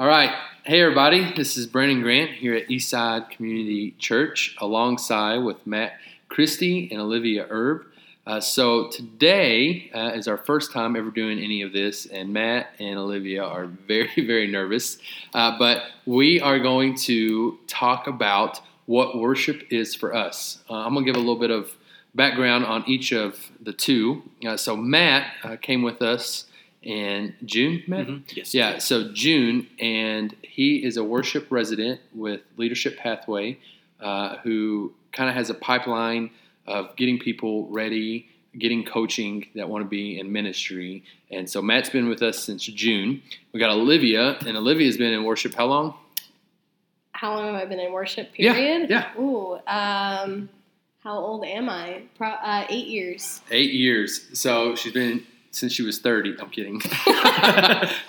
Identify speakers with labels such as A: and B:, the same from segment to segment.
A: All right. Hey, everybody. This is Brandon Grant here at Eastside Community Church alongside with Matt Christie and Olivia Erb. Uh, so today uh, is our first time ever doing any of this, and Matt and Olivia are very, very nervous. Uh, but we are going to talk about what worship is for us. Uh, I'm going to give a little bit of background on each of the two. Uh, so Matt uh, came with us in June, Matt?
B: Mhm. Yes.
A: Yeah, so June, and he is a worship resident with Leadership Pathway, uh, who kind of has a pipeline of getting people ready, getting coaching that want to be in ministry. And so Matt's been with us since June. We got Olivia, and Olivia's been in worship how long?
C: How long have I been in worship?
A: Yeah,
C: Period.
A: yeah.
C: Ooh. Um. How old am I? Pro- uh, eight years.
A: Eight years. So she's been since she was 30. I'm kidding.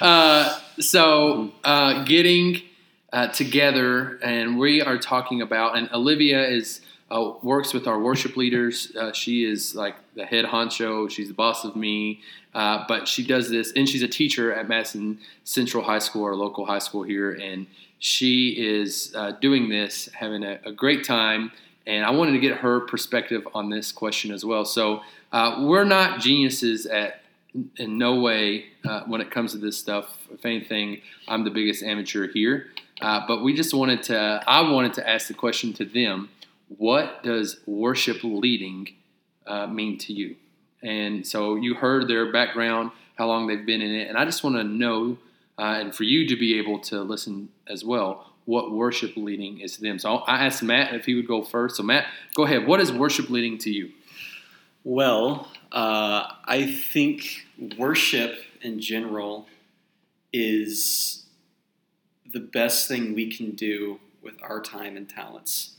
A: uh, so uh, getting uh, together, and we are talking about, and Olivia is uh, works with our worship leaders. Uh, she is like the head honcho. She's the boss of me. Uh, but she does this, and she's a teacher at Madison Central High School, our local high school here, and she is uh, doing this, having a, a great time. And I wanted to get her perspective on this question as well. So uh, we're not geniuses at in no way uh, when it comes to this stuff. If anything, I'm the biggest amateur here. Uh, but we just wanted to, I wanted to ask the question to them what does worship leading uh, mean to you? And so you heard their background, how long they've been in it. And I just want to know, uh, and for you to be able to listen as well, what worship leading is to them. So I asked Matt if he would go first. So, Matt, go ahead. What is worship leading to you?
B: Well, uh, I think worship in general is the best thing we can do with our time and talents.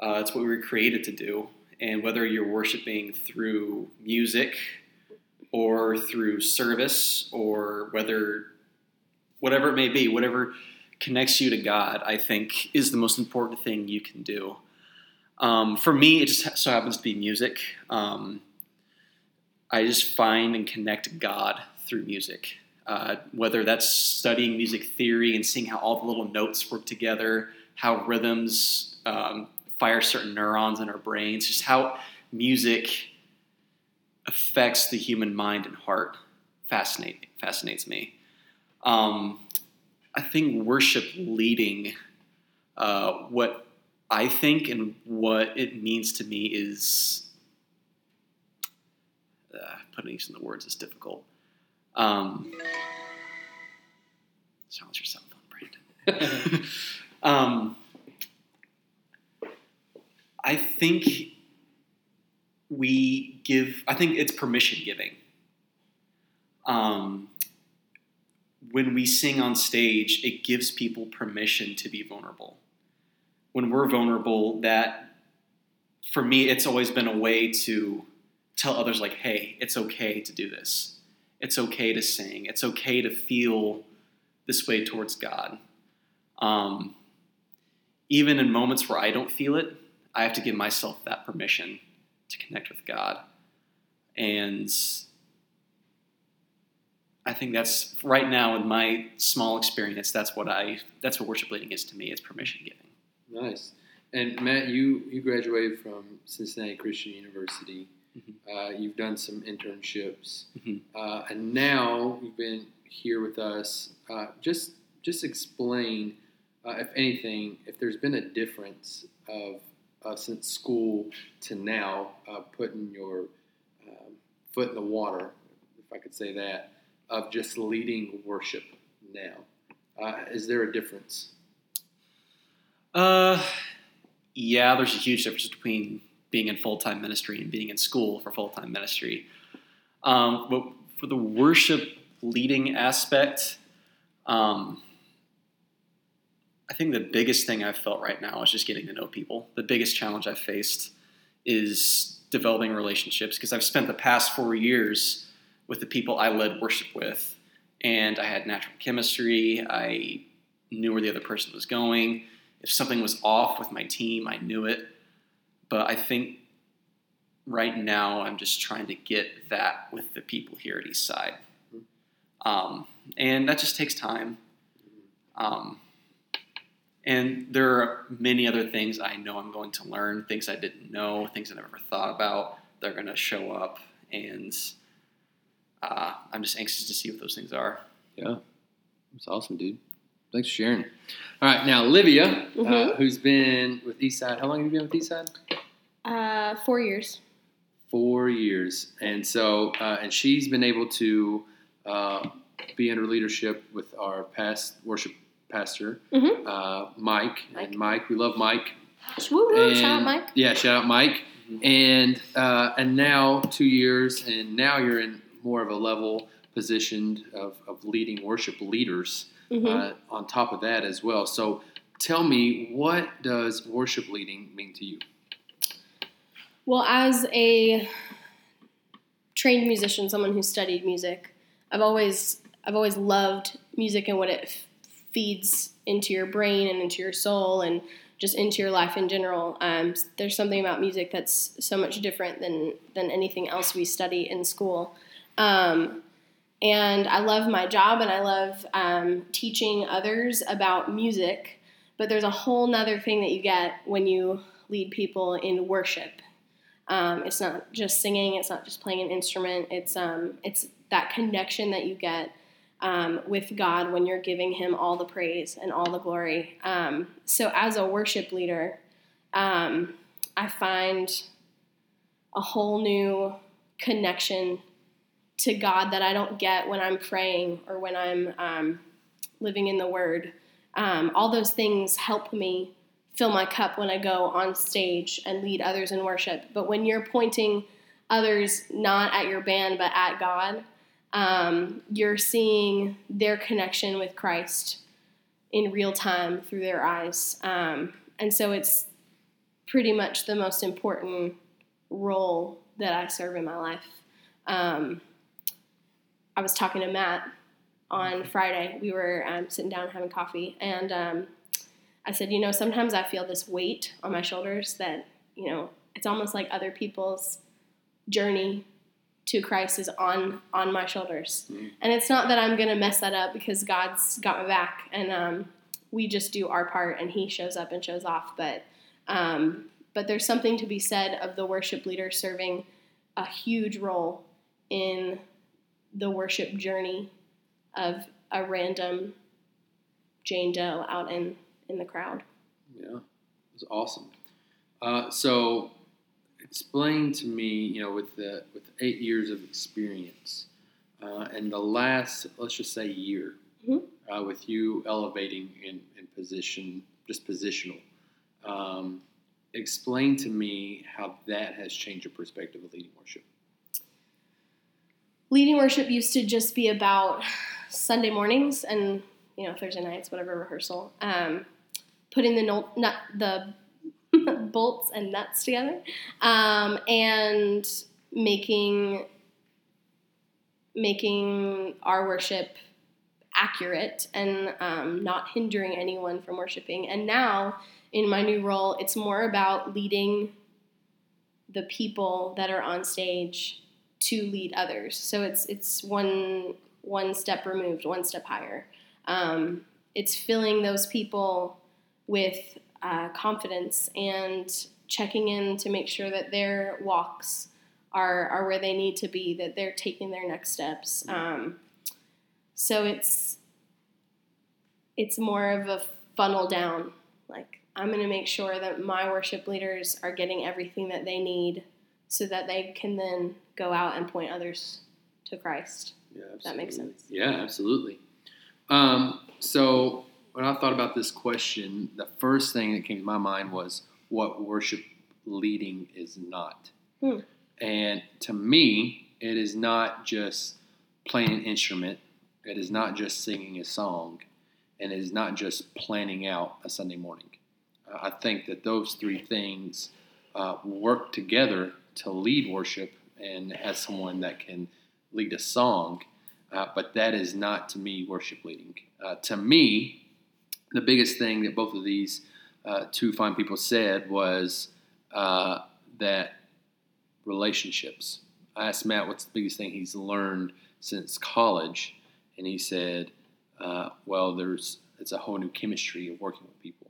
B: Uh, it's what we were created to do. And whether you're worshiping through music or through service or whether, whatever it may be, whatever connects you to God, I think is the most important thing you can do. Um, for me, it just so happens to be music. Um, I just find and connect God through music. Uh, whether that's studying music theory and seeing how all the little notes work together, how rhythms um, fire certain neurons in our brains, just how music affects the human mind and heart fascinate, fascinates me. Um, I think worship leading, uh, what I think and what it means to me is putting these in the words is difficult. Um, silence your cell phone, Brandon. um, I think we give. I think it's permission giving. Um, when we sing on stage, it gives people permission to be vulnerable. When we're vulnerable, that for me, it's always been a way to tell others, like, hey, it's okay to do this. It's okay to sing. It's okay to feel this way towards God. Um, even in moments where I don't feel it, I have to give myself that permission to connect with God. And I think that's right now in my small experience. That's what I. That's what worship leading is to me. It's permission giving.
A: Nice. And Matt, you you graduated from Cincinnati Christian University.
B: Mhm.
A: Uh, you've done some internships,
B: Mhm.
A: uh, and now you've been here with us. Uh, just just explain, uh, if anything, if there's been a difference of uh, since school to now, uh, putting your um, foot in the water, if I could say that, of just leading worship now. Uh, is there a difference?
B: Uh, yeah, there's a huge difference between being in full time ministry and being in school for full time ministry. Um, but for the worship leading aspect, um, I think the biggest thing I've felt right now is just getting to know people. The biggest challenge I've faced is developing relationships because I've spent the past four years with the people I led worship with, and I had natural chemistry. I knew where the other person was going. If something was off with my team, I knew it. But I think right now I'm just trying to get that with the people here at Eastside. Um, and that just takes time. Um, and there are many other things I know I'm going to learn, things I didn't know, things I never thought about. They're going to show up, and uh, I'm just anxious to see what those things are.
A: Yeah, that's awesome, dude. Thanks for sharing. All right, now Olivia, uh,
C: Mhm.
A: who's been with Eastside. How long have you been with Eastside?
C: Uh, four years.
A: Four years, and so uh, and she's been able to uh, be under leadership with our past worship pastor,
C: Mhm.
A: uh, Mike.
C: Mike.
A: And Mike, we love Mike.
C: Woo woo! Shout out, Mike.
A: Yeah, shout out Mike.
B: Mhm.
A: And uh, and now two years, and now you're in more of a level positioned of, of leading worship leaders
C: hmm
A: uh, on top of that as well. So tell me, what does worship leading mean to you?
C: Well, as a trained musician, someone who studied music, I've always I've always loved music and what it f- feeds into your brain and into your soul and just into your life in general. Um, there's something about music that's so much different than than anything else we study in school. Um, and I love my job and I love um, teaching others about music. But there's a whole nother thing that you get when you lead people in worship. Um, it's not just singing. It's not just playing an instrument. It's um, it's that connection that you get um, with God when you're giving Him all the praise and all the glory. Um, so as a worship leader, um, I find a whole new connection to God that I don't get when I'm praying or when I'm um, living in the Word. Um, all those things help me fill my cup when I go on stage and lead others in worship. But when you're pointing others not at your band but at God, um, you're seeing their connection with Christ in real time through their eyes. Um, and so it's pretty much the most important role that I serve in my life. Um, I was talking to Matt on Friday. We were um, sitting down having coffee, and um, I said, you know, sometimes I feel this weight on my shoulders that, you know, it's almost like other people's journey to Christ is on on my shoulders.
A: Mm.
C: And it's not that I'm gonna mess that up because God's got my back, and um, we just do our part, and He shows up and shows off. But um, but there's something to be said of the worship leader serving a huge role in the worship journey of a random Jane Doe out in in the crowd.
A: Yeah, it was awesome. Uh, so, explain to me, you know, with the with eight years of experience, uh, and the last, let's just say, year,
C: Mhm.
A: uh, with you elevating in, in position, just positional. Um, explain to me how that has changed your perspective of leading worship.
C: leading worship used to just be about Sunday mornings and you know Thursday nights, whatever rehearsal, um, putting the nut, nut the bolts and nuts together, um, and making making our worship accurate and um, not hindering anyone from worshiping. And now in my new role, it's more about leading the people that are on stage to lead others. So it's it's one one step removed, one step higher. Um, it's filling those people with uh, confidence and checking in to make sure that their walks are are where they need to be, that they're taking their next steps. Um, so it's it's more of a funnel down. Like I'm going to make sure that my worship leaders are getting everything that they need so that they can then go out and point others to Christ.
A: Yeah,
C: That makes sense.
A: Yeah, absolutely. Um, so when I thought about this question, the first thing that came to my mind was what worship leading is not.
C: Hmm.
A: And to me, it is not just playing an instrument. It is not just singing a song, and it is not just planning out a Sunday morning. Uh, I think that those three things uh, work together to lead worship and as someone that can lead a song, uh, but that is not to me worship leading. Uh, to me, the biggest thing that both of these uh, two fine people said was uh, that relationships. I asked Matt what's the biggest thing he's learned since college, and he said, uh, "Well, there's it's a whole new chemistry of working with people.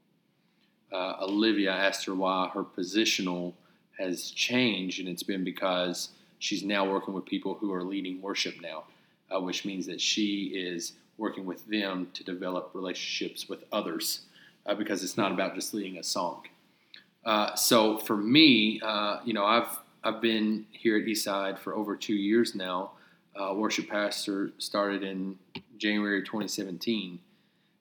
A: Uh, Olivia asked her why her positional has changed, and it's been because she's now working with people who are leading worship now, uh, which means that she is working with them to develop relationships with others uh, because it's not about just leading a song. Uh, so for me, uh, you know, I've I've been here at Eastside for over two years now. Uh, worship pastor started in January 2017,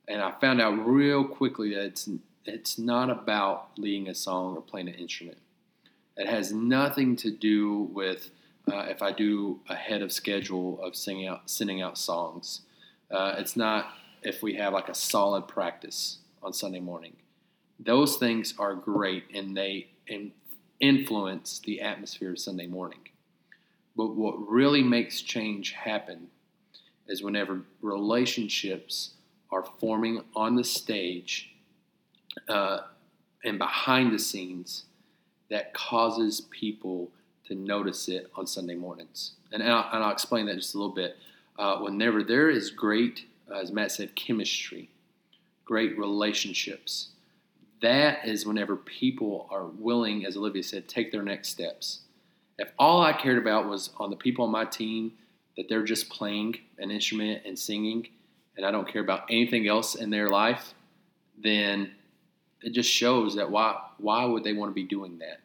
A: and I found out real quickly that it's it's not about leading a song or playing an instrument. It has nothing to do with uh, if I do ahead of schedule of singing out sending out songs. Uh, it's not if we have like a solid practice on Sunday morning. Those things are great and they in, influence the atmosphere of Sunday morning. But what really makes change happen is whenever relationships are forming on the stage uh, and behind the scenes that causes people to notice it on Sunday mornings. And I'll, and I'll explain that just a little bit. Uh, whenever there is great, uh, as Matt said, chemistry, great relationships, that is whenever people are willing, as Olivia said, take their next steps. If all I cared about was on the people on my team that they're just playing an instrument and singing, and I don't care about anything else in their life, then it just shows that why why would they want to be doing that?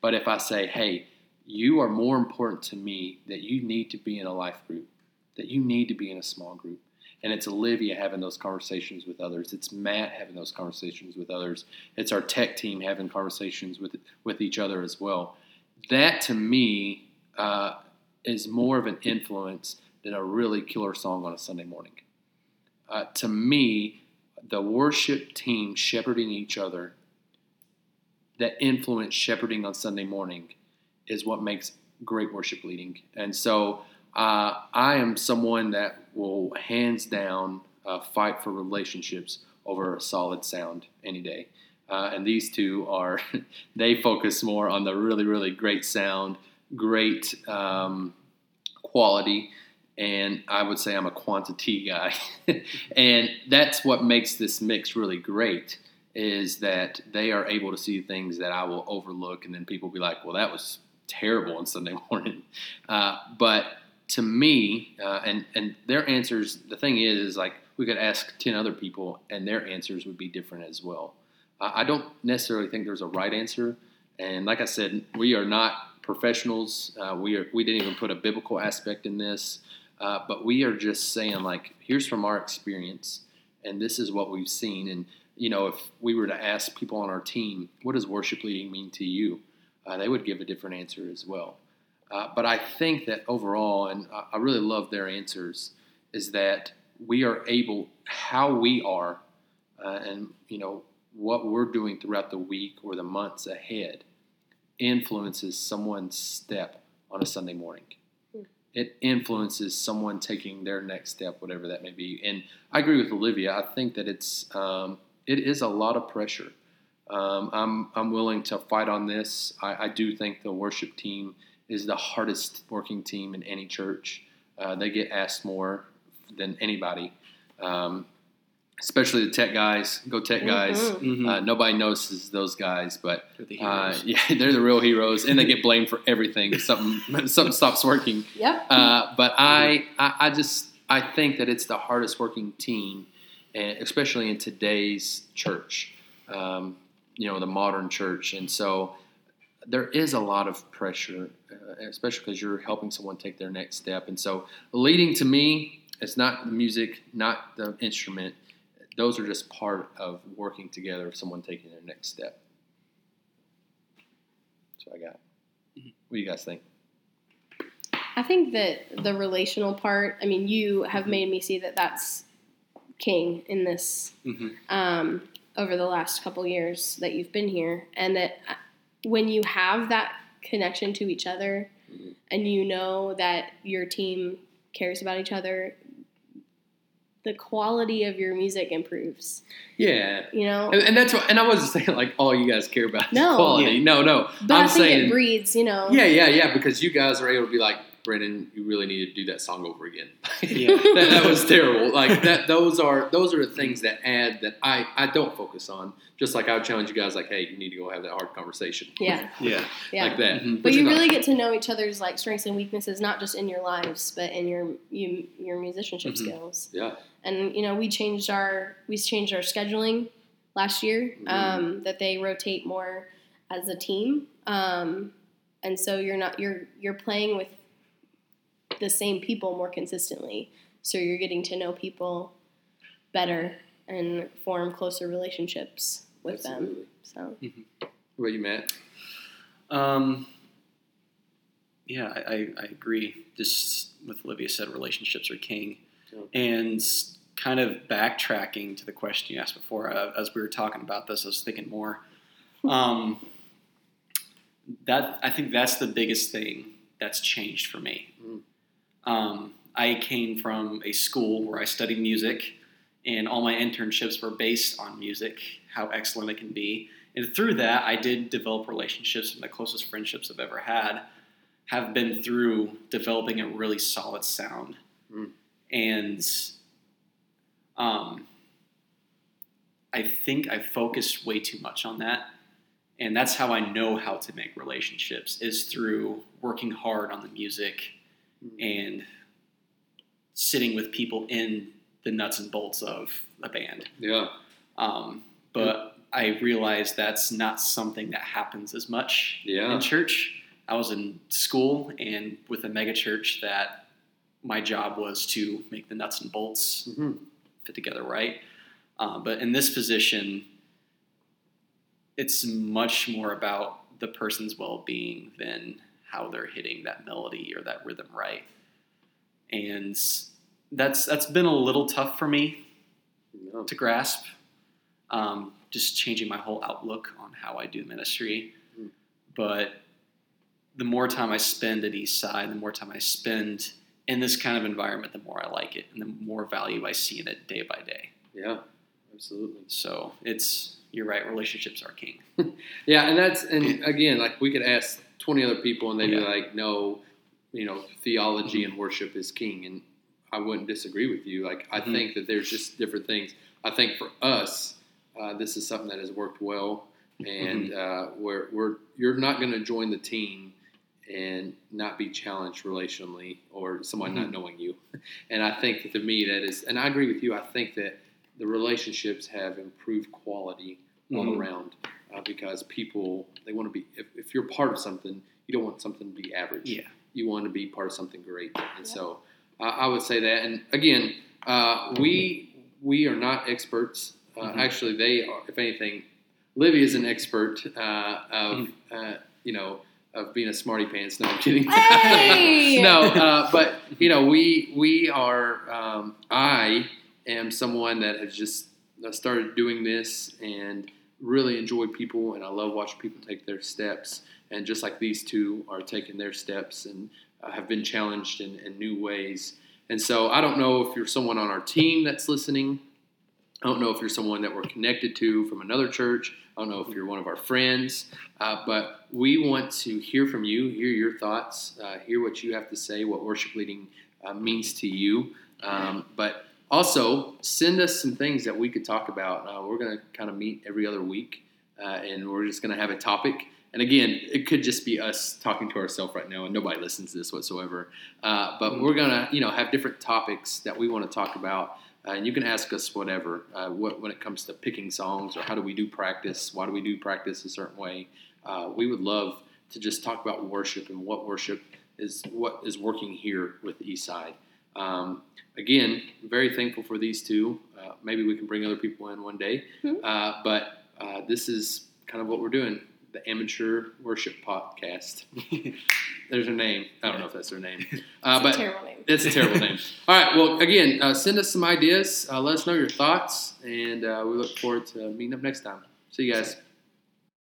A: But if I say, hey, you are more important to me that you need to be in a life group, that you need to be in a small group. And it's Olivia having those conversations with others. It's Matt having those conversations with others. It's our tech team having conversations with with each other as well. That to me uh, is more of an influence than a really killer song on a Sunday morning. Uh, to me, the worship team shepherding each other, that influence shepherding on Sunday morning, is what makes great worship leading. And so uh, I am someone that will hands down uh, fight for relationships over a solid sound any day. Uh, and these two are, they focus more on the really, really great sound, great um, quality, and I would say I'm a quantity guy. and that's what makes this mix really great is that they are able to see things that I will overlook, and then people will be like, well, that was terrible on Sunday morning. Uh, but to me, uh, and and their answers, the thing is, is like we could ask ten other people, and their answers would be different as well. Uh, I don't necessarily think there's a right answer, and like I said, we are not professionals. Uh, we are we didn't even put a biblical aspect in this, uh, but we are just saying like, here's from our experience, and this is what we've seen. And you know, if we were to ask people on our team, what does worship leading mean to you? Uh, they would give a different answer as well. Uh, but I think that overall, and I really love their answers, is that we are able, how we are, uh, and you know what we're doing throughout the week or the months ahead, influences someone's step on a Sunday morning. Hmm. It influences someone taking their next step, whatever that may be. And I agree with Olivia. I think that it's um, it is a lot of pressure. Um, I'm I'm willing to fight on this. I, I do think the worship team is the hardest working team in any church. Uh, they get asked more than anybody, um, especially the tech guys. Go tech mm-hmm. guys. Mm-hmm. Uh, nobody notices those guys, but
B: they're the
A: uh, yeah, they're the real heroes, and they get blamed for everything. something something stops working.
C: Yep.
A: Uh, but I, I I just I think that it's the hardest working team, and especially in today's church. Um, you know, the modern church, and so there is a lot of pressure, uh, especially because you're helping someone take their next step. And so, leading to me, it's not the music, not the instrument. Those are just part of working together of someone taking their next step. That's what I got. Mm-hmm. What do you guys think?
C: I think that the relational part, I mean, you have made me see that that's king in this mm-hmm. um, over the last couple years that you've been here. And that when you have that connection to each other mm-hmm. and you know that your team cares about each other the quality of your music improves.
A: Yeah,
C: you know,
A: and, and that's what. And I wasn't saying like all you guys care about no, quality. Yeah. No, no.
C: But I'm i think saying, it breeds. You know.
A: Yeah, yeah, yeah. Because you guys are able to be like, Brandon, you really need to do that song over again.
B: Yeah.
A: that, that was terrible. Like that, those are those are the things that add that I I don't focus on. Just like I would challenge you guys, like, hey, you need to go have that hard conversation.
C: Yeah,
B: Yeah.
C: yeah.
A: like that.
B: Mhm.
C: But
A: Which
C: you
A: is not-
C: really get to know each other's like strengths and weaknesses, not just in your lives, but in your you, your musicianship
B: Mhm.
C: skills.
A: Yeah.
C: And you know, we changed our we changed our scheduling last year.
A: Mhm.
C: Um, that they rotate more as a team, um, and so you're not you're you're playing with the same people more consistently. So you're getting to know people better and form closer relationships with them.
A: Absolutely.
C: So
A: What about you, Matt?
B: Um, yeah, I, I, I agree. Just with Olivia said, relationships are king.
A: Yeah.
B: And kind of backtracking to the question you asked before, uh, as we were talking about this, I was thinking more. Um, that I think that's the biggest thing that's changed for me.
A: Mm.
B: Um, I came from a school where I studied music, and all my internships were based on music, how excellent it can be. And through that, I did develop relationships, and the closest friendships I've ever had have been through developing a really solid sound.
A: Mm.
B: And um, I think I focused way too much on that. And that's how I know how to make relationships is through working hard on the music and sitting with people in the nuts and bolts of a band.
A: Yeah.
B: Um, but I realized that's not something that happens as much
A: Yeah.
B: in church. I was in school and with a mega church that my job was to make the nuts and bolts
A: hmm
B: fit together right. Uh, but in this position, it's much more about the person's well being than how they're hitting that melody or that rhythm right. And that's that's been a little tough for me
A: Yeah.
B: to grasp. Um, just changing my whole outlook on how I do ministry.
A: Mm.
B: But the more time I spend at Eastside, the more time I spend in this kind of environment, the more I like it, and the more value I see in it day by day.
A: Yeah. Absolutely.
B: So it's you're right. Relationships are king.
A: Yeah, and that's and again, like we could ask twenty other people, and they'd be like, "No, you know, theology and worship is king," and I wouldn't disagree with you. Like, I
B: Mhm.
A: think that there's just different things. I think for us, uh, this is something that has worked well, and uh, where we're you're not going to join the team and not be challenged relationally or someone not
B: Mhm.
A: knowing you. And I think that to me that is, and I agree with you. I think that the relationships have improved quality all
B: Mhm.
A: around uh, because people they want to be if, if you're part of something you don't want something to be average.
B: Yeah.
A: you want to be part of something great. And so uh, i would say that. And again uh, we we are not experts. Uh,
B: Mhm.
A: actually they are if anything livy is an expert uh, of uh, you know of being a smarty pants. No i'm kidding.
C: Hey!
A: no uh, but you know we we are um, i am someone that has just uh, started doing this and really enjoy people and I love watching people take their steps. And just like these two are taking their steps and uh, have been challenged in, in new ways. And so I don't know if you're someone on our team that's listening. I don't know if you're someone that we're connected to from another church. I don't know if you're one of our friends. Uh, but we want to hear from you hear your thoughts uh, hear what you have to say what worship leading uh, means to you. Um, but also, send us some things that we could talk about. Uh, we're going to kind of meet every other week, uh, and we're just going to have a topic. And again, it could just be us talking to ourselves right now, and nobody listens to this whatsoever. Uh, but we're going to, you know, have different topics that we want to talk about, uh, and you can ask us whatever. Uh, what when it comes to picking songs, or how do we do practice? Why do we do practice a certain way? Uh, we would love to just talk about worship and what worship is, what is working here with the Eastside. Um, again, very thankful for these two. Uh, maybe we can bring other people in one day.
C: Mhm.
A: Uh, but uh, this is kind of what we're doing the Amateur Worship Podcast. There's their name. I don't know if that's their name. Uh,
C: It's
A: but
C: a terrible name.
A: it's a terrible name. All right. Well, again, uh, send us some ideas. Uh, let us know your thoughts. And uh, we look forward to meeting up next time. See you guys.